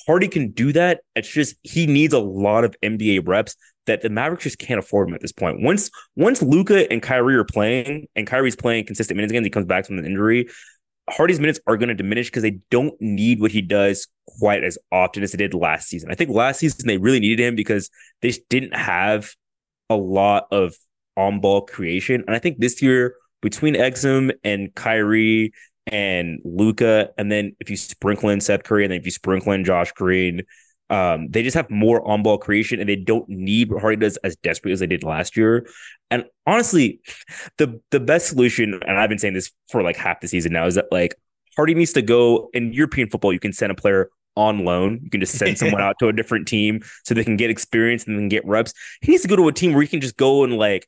Hardy can do that. It's just he needs a lot of NBA reps that the Mavericks just can't afford him at this point. Once once Luka and Kyrie are playing and Kyrie's playing consistent minutes again, he comes back from an injury. Hardy's minutes are going to diminish because they don't need what he does quite as often as they did last season. I think last season they really needed him because they didn't have a lot of on ball creation. And I think this year between Exum and Kyrie and Luka, and then if you sprinkle in Seth Curry, and then if you sprinkle in Josh Green, um, they just have more on ball creation, and they don't need what Hardy does as desperately as they did last year. And honestly, the the best solution, and I've been saying this for like half the season now, is that like Hardy needs to go in European football. You can send a player on loan. You can just send someone out to a different team so they can get experience and then get reps. He needs to go to a team where he can just go and like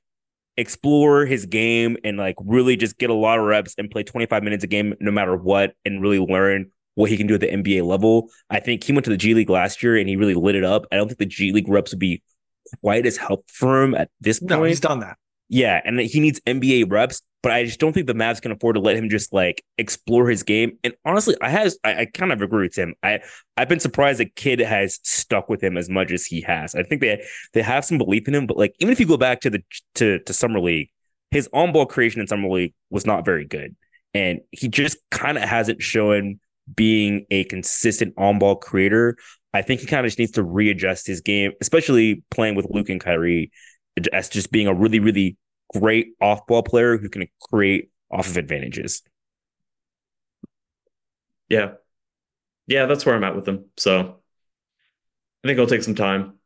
explore his game and like really just get a lot of reps and play 25 minutes a game no matter what and really learn what he can do at the NBA level. I think he went to the G League last year and he really lit it up. I don't think the G League reps would be quite as helpful for him at this point. No, he's done that. Yeah, and he needs NBA reps, but I just don't think the Mavs can afford to let him just like explore his game. And honestly, I has I, I kind of agree with him. I I've been surprised the kid has stuck with him as much as he has. I think they they have some belief in him, but like even if you go back to the to to summer league, his on ball creation in summer league was not very good, and he just kind of hasn't shown being a consistent on ball creator. I think he kind of just needs to readjust his game, especially playing with Luka and Kyrie as just being a really, really great off ball player who can create off of advantages. Yeah. Yeah, that's where I'm at with them. So I think it'll take some time.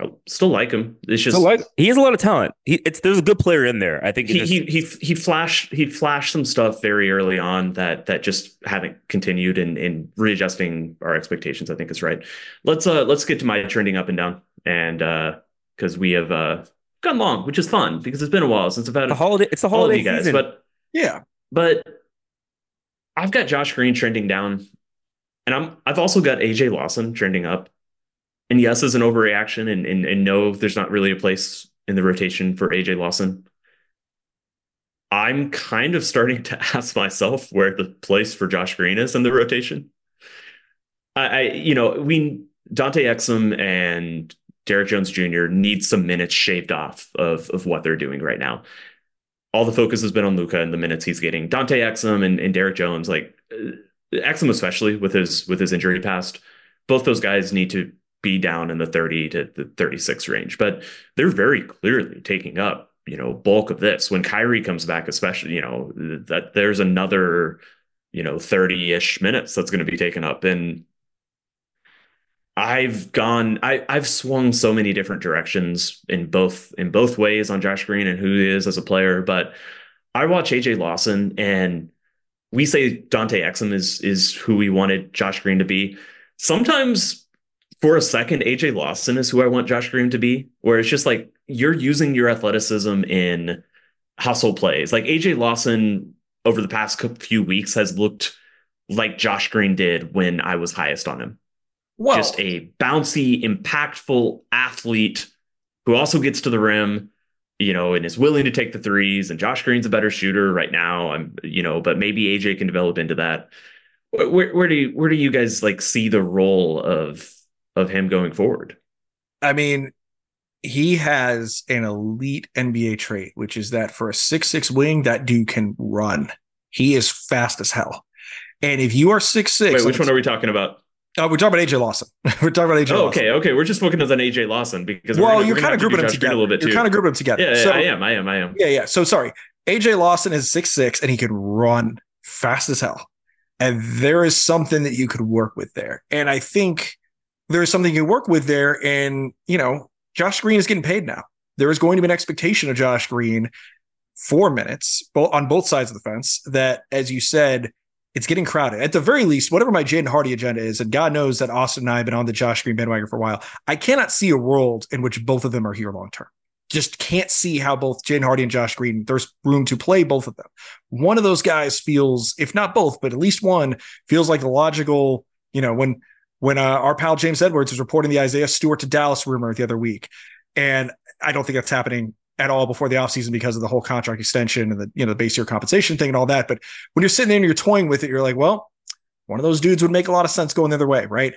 I still like him. It's just like he has a lot of talent. He it's there's a good player in there. I think he, just- he he he flashed he flashed some stuff very early on that that just haven't continued and in readjusting our expectations. I think is right. Let's uh let's get to my trending up and down and uh because we have uh gone long, which is fun because it's been a while since I've had the holiday. It's the all of holiday you guys, season. but Yeah. but I've got Josh Green trending down, and I'm I've also got AJ Lawson trending up. And yes, is an overreaction, and, and and no, there's not really a place in the rotation for AJ Lawson. I'm kind of starting to ask myself where the place for Josh Green is in the rotation. I, I you know, we Dante Exum and Derrick Jones Jr. need some minutes shaved off of of what they're doing right now all the focus has been on Luka and the minutes he's getting. Dante Exum and, and Derrick Jones, like uh, Exum especially with his with his injury past, both those guys need to be down in the 30 to the 36 range. But they're very clearly taking up, you know, bulk of this. When Kyrie comes back, especially, you know, that there's another, you know, 30-ish minutes that's going to be taken up. And I've gone I I've swung so many different directions in both in both ways on Josh Green and who he is as a player, but I watch AJ Lawson and we say Dante Exum is is who we wanted Josh Green to be. Sometimes for a second AJ Lawson is who I want Josh Green to be, where it's just like you're using your athleticism in hustle plays. Like AJ Lawson over the past few weeks has looked like Josh Green did when I was highest on him Well, just a bouncy, impactful athlete who also gets to the rim, you know, and is willing to take the threes. And Josh Green's a better shooter right now. I'm, you know, but maybe AJ can develop into that. Where, where do you where do you guys like see the role of of him going forward? I mean, he has an elite NBA trait, which is that for a six six wing, that dude can run. He is fast as hell. And if you are six six, Wait, which one are we talking about? Uh, we're talking about AJ Lawson. we're talking about AJ. Oh, Lawson. okay, okay. We're just focusing on AJ Lawson because Well, gonna- you're kind of have to do grouping them together. a little bit You're kind of grouping them together. yeah, yeah, so, I am, I am, I am. Yeah, yeah. So sorry. AJ Lawson is six six and he can run fast as hell. And there is something that you could work with there. And I think there is something you work with there. And, you know, Josh Green is getting paid now. There is going to be an expectation of Josh Green for minutes on both sides of the fence that, as you said, it's getting crowded. At the very least, whatever my Jaden Hardy agenda is, and God knows that Austin and I have been on the Josh Green bandwagon for a while, I cannot see a world in which both of them are here long term just can't see how both Jaden Hardy and Josh Green, there's room to play both of them. One of those guys feels, if not both, but at least one feels like the logical, you know, when when uh, our pal James Edwards was reporting the Isaiah Stewart to Dallas rumor the other week. And I don't think that's happening at all before the offseason because of the whole contract extension and the, you know, the base year compensation thing and all that. But when you're sitting there and you're toying with it, you're like, well, one of those dudes would make a lot of sense going the other way, right?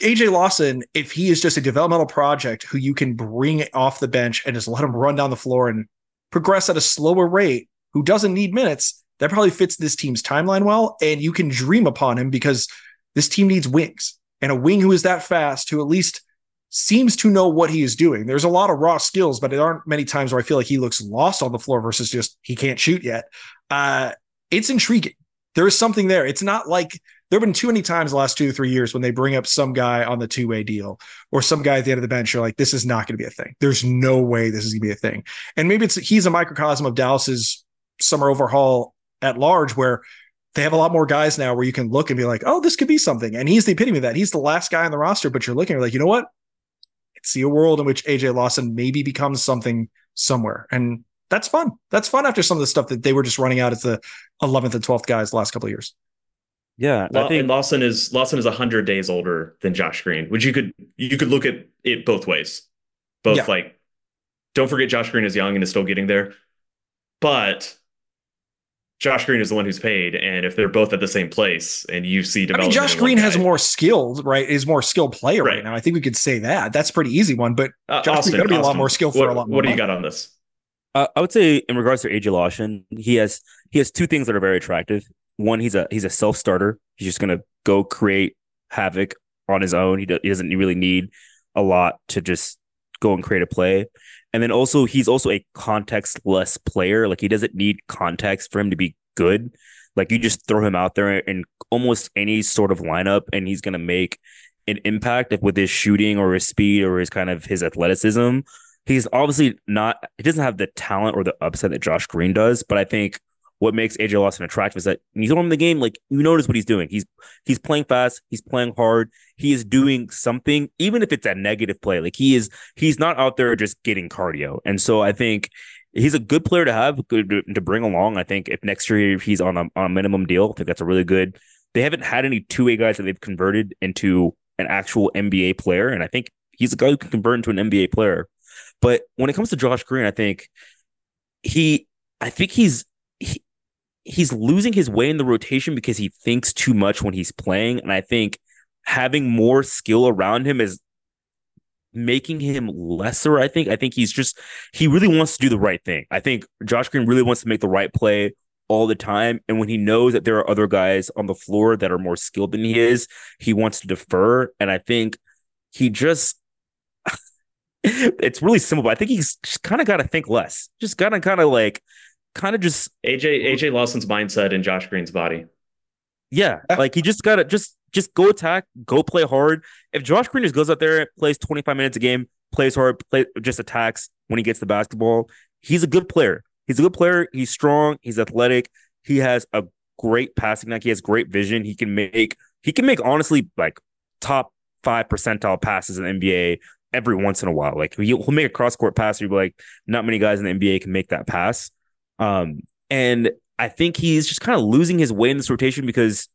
AJ Lawson, if he is just a developmental project who you can bring off the bench and just let him run down the floor and progress at a slower rate, who doesn't need minutes, that probably fits this team's timeline well. And you can dream upon him because this team needs wings and a wing who is that fast, who at least seems to know what he is doing. There's a lot of raw skills, but there aren't many times where I feel like he looks lost on the floor versus just he can't shoot yet. Uh, it's intriguing. There is something there. It's not like there have been too many times the last two or three years when they bring up some guy on the two way deal or some guy at the end of the bench. You're like, this is not going to be a thing. There's no way this is going to be a thing. And maybe it's he's a microcosm of Dallas's summer overhaul at large, where they have a lot more guys now where you can look and be like, oh, this could be something. And he's the epitome of that. He's the last guy on the roster, but you're looking, you're like, you know what? I see a world in which AJ Lawson maybe becomes something somewhere. And that's fun. That's fun after some of the stuff that they were just running out as the 11th and 12th guys the last couple of years. Yeah, I think and Lawson is Lawson is hundred days older than Josh Green, which you could you could look at it both ways. Both Yeah. like, don't forget Josh Green is young and is still getting there, but Josh Green is the one who's paid, and if they're both at the same place, and you see development, I mean, development, Josh in one Green has more skilled, right? Is more skilled player right. Right. now. I think we could say that. That's a pretty easy one. But Uh, Josh Green gotta be a lot more skilled for what, a lot more What do you money. got on this? Uh, I would say in regards to AJ Lawson, he has he has two things that are very attractive. One, he's a he's a self starter. He's just gonna go create havoc on his own. He, do, he doesn't really need a lot to just go and create a play. And then also he's also a contextless player. Like he doesn't need context for him to be good. Like you just throw him out there in almost any sort of lineup, and he's gonna make an impact with his shooting or his speed or his kind of his athleticism. He's obviously not. He doesn't have the talent or the upset that Josh Green does. But I think what makes AJ Lawson attractive is that when you throw him in the game, like you notice what he's doing. He's he's playing fast. He's playing hard. He is doing something, even if it's a negative play. Like he is, he's not out there just getting cardio. And so I think he's a good player to have, good to, bring along. I think if next year he's on a on a minimum deal, I think that's a really good. They haven't had any two way guys that they've converted into an actual NBA player, and I think he's a guy who can convert into an NBA player. But when it comes to Josh Green, I think he, I think he's he, he's losing his way in the rotation because he thinks too much when he's playing, and I think having more skill around him is making him lesser. I think. I think he's just he really wants to do the right thing. I think Josh Green really wants to make the right play all the time. And when he knows that there are other guys on the floor that are more skilled than he is, he wants to defer. And I think he just it's really simple, I think he's just kind of got to think less. Just gotta kind of like kind of just AJ AJ Lawson's mindset and Josh Green's body. Yeah, like he just gotta just just go attack, go play hard. If Josh Green just goes out there, plays 25 minutes a game, plays hard, play just attacks when he gets the basketball, he's a good player. He's a good player. He's strong. He's athletic. He has a great passing neck. He has great vision. He can make he can make honestly like top five percentile passes in the NBA every once in a while. Like he'll, he'll make a cross court pass. You'll be like, not many guys in the NBA can make that pass. Um, and I think he's just kind of losing his way in this rotation because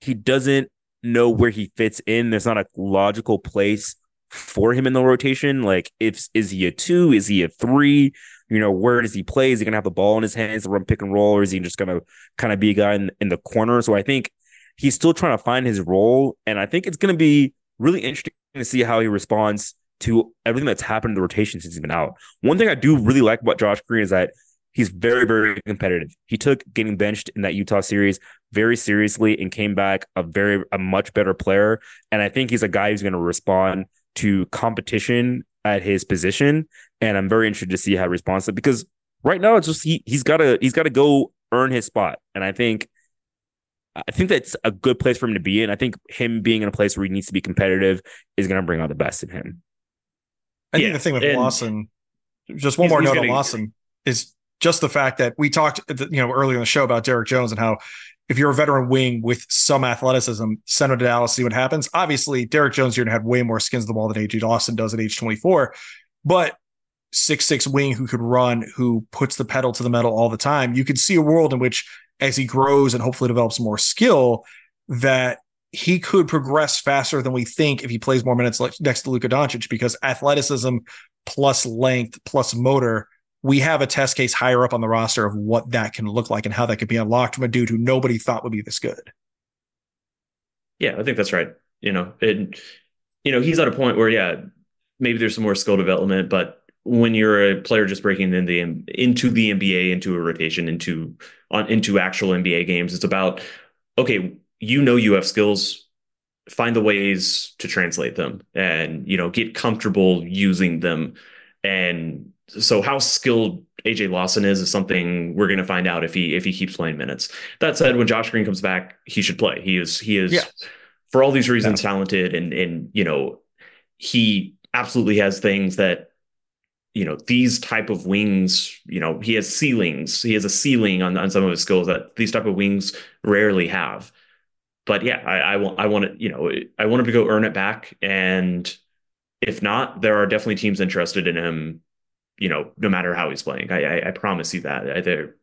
he doesn't know where he fits in. There's not a logical place for him in the rotation. Like, if is he a two? Is he a three? You know, where does he play? Is he gonna have the ball in his hands to run pick and roll, or is he just gonna kind of be a guy in, in the corner? So I think he's still trying to find his role, and I think it's gonna be really interesting to see how he responds to everything that's happened in the rotation since he's been out. One thing I do really like about Josh Green is that he's very, very competitive. He took getting benched in that Utah series very seriously and came back a very a much better player. And I think he's a guy who's going to respond to competition at his position. And I'm very interested to see how he responds to it because right now it's just he he's gotta he's gotta go earn his spot. And I think I think that's a good place for him to be in. I think him being in a place where he needs to be competitive is going to bring out the best in him. I yeah, think the thing with Lawson, just one more note on Lawson, is just the fact that we talked, uh, you know, earlier in the show about Derrick Jones and how if you're a veteran wing with some athleticism, send him to Dallas, see what happens. Obviously, Derrick Jones Jr. had way more skins to the ball than AJ Lawson does at age 24, but six six wing who could run, who puts the pedal to the metal all the time. You could see a world in which, as he grows and hopefully develops more skill, that he could progress faster than we think if he plays more minutes next to Luka Doncic because athleticism plus length plus motor we have a test case higher up on the roster of what that can look like and how that could be unlocked from a dude who nobody thought would be this good. Yeah, I think that's right. You know, it, you know, he's at a point where, yeah, maybe there's some more skill development, but when you're a player just breaking in the into the NBA, into a rotation, into on into actual NBA games, it's about okay, you know, you have skills. Find the ways to translate them, and you know, get comfortable using them, and so how skilled AJ Lawson is is something we're going to find out if he if he keeps playing minutes. That said, when Josh Green comes back, he should play. He is he is yeah. for all these reasons yeah. talented and and you know he absolutely has things that you know these type of wings you know he has ceilings he has a ceiling on, on some of his skills that these type of wings rarely have but yeah i, I want i want to you know i want him to go earn it back and if not there are definitely teams interested in him you know, no matter how he's playing. I, I, I promise you that. There,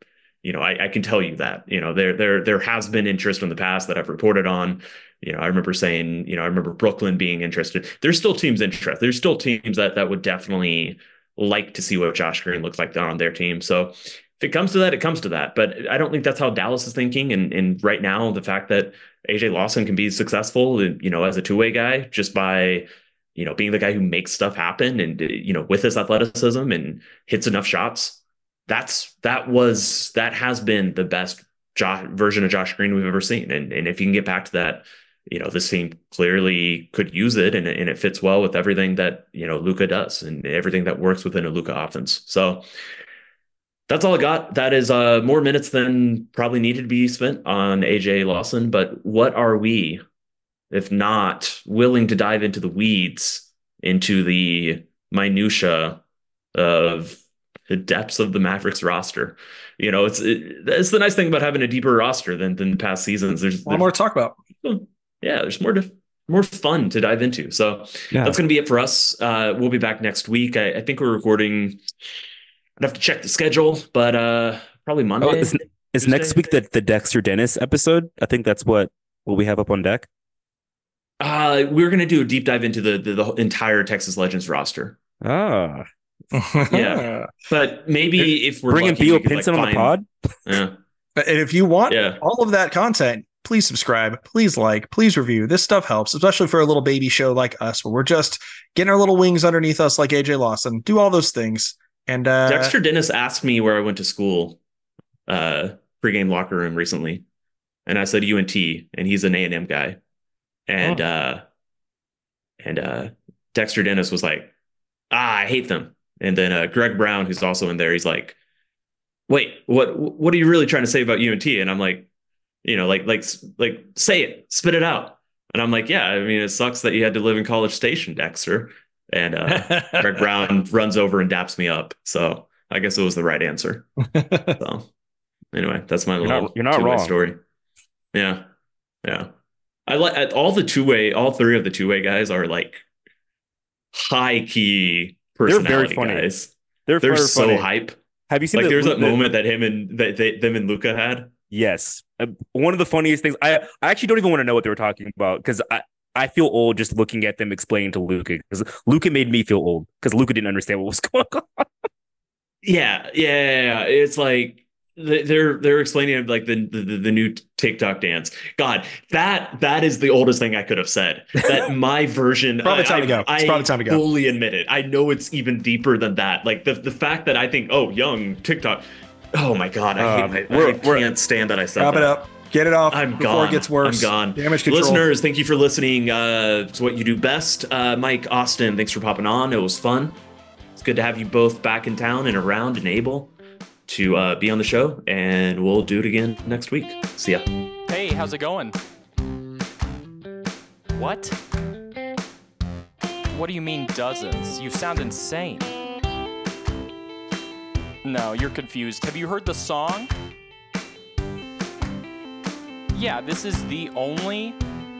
you know, I, I can tell you that. You know, there there there has been interest in the past that I've reported on. You know, I remember saying, you know, I remember Brooklyn being interested. There's still teams interested. There's still teams that that would definitely like to see what Josh Green looks like on their team. So if it comes to that, it comes to that. But I don't think that's how Dallas is thinking. And and right now, the fact that AJ Lawson can be successful, you know, as a two way guy just by you know, being the guy who makes stuff happen and you know, with his athleticism and hits enough shots. That's that was that has been the best Josh, version of Josh Green we've ever seen. And and if you can get back to that, you know, this team clearly could use it and, and it fits well with everything that, you know, Luka does and everything that works within a Luka offense. So that's all I got. That is uh, more minutes than probably needed to be spent on AJ Lawson. But what are we if not willing to dive into the weeds, into the minutia of the depths of the Mavericks roster. You know, it's it, it's the nice thing about having a deeper roster than than past seasons. There's, A lot more to talk about. yeah, there's more to, more fun to dive into. So Yeah. that's going to be it for us. Uh, we'll be back next week. I, I think we're recording. I'd have to check the schedule, but uh, probably Monday. Oh, is, is next week the, the Dexter Dennis episode? I think that's what what we have up on deck. Uh, we're going to do a deep dive into the, the the entire Texas Legends roster. Ah, Yeah. But maybe if we're bringing lucky, Theo we could, like, Pinson on the pod. Yeah, And if you want yeah. all of that content, please subscribe, please like, please review. This stuff helps, especially for a little baby show like us, where we're just getting our little wings underneath us, like AJ Lawson. Do all those things, and uh, Dexter Dennis asked me where I went to school, uh, pregame locker room recently, and I said UNT, and he's an A and M guy, and Oh. uh, and uh, Dexter Dennis was like, "Ah, I hate them," and then uh, Greg Brown, who's also in there, he's like, "Wait, what? What are you really trying to say about UNT?" And I'm like, you know, like like like say it, spit it out, and I'm like, yeah, I mean, it sucks that you had to live in College Station, Dexter, and uh, Greg Brown runs over and daps me up. So I guess it was the right answer. So anyway, that's my You're little not- you're not wrong. story. Yeah, yeah. I like all the two way. All three of the two way guys are like high key personalities. very personality funny. guys. They're, They're so funny. hype. Have you seen Like the- there's that the- moment that him and that they, them and Luka had. Yes, Uh, one of the funniest things. I I actually don't even want to know what they were talking about because I. I feel old just looking at them explaining to Luka because Luka made me feel old because Luka didn't understand what was going on. Yeah, yeah, yeah, yeah. It's like they're they're explaining like the, the the new TikTok dance. God, that that is the oldest thing I could have said. That my version. Probably I- time to I- go. It's I probably time to go. Fully admit it. I know it's even deeper than that. Like the the fact that I think, oh, young TikTok. Oh my God, I, Um, hate, I, we're- I we're- can't stand that I said wrap that. it up, get it off I'm before gone. it gets worse. I'm gone. Damage control. Listeners, thank you for listening. Uh, it's what you do best. Uh, Mike Austin, thanks for popping on. It was fun. It's good to have you both back in town and around and able to uh, be on the show. And we'll do it again next week. See ya. Hey, how's it going? What? What do you mean dozens? You sound insane. No, you're confused. Have you heard the song? Yeah, this is the only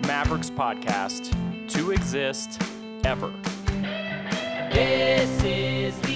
Mavericks podcast to exist ever. This is the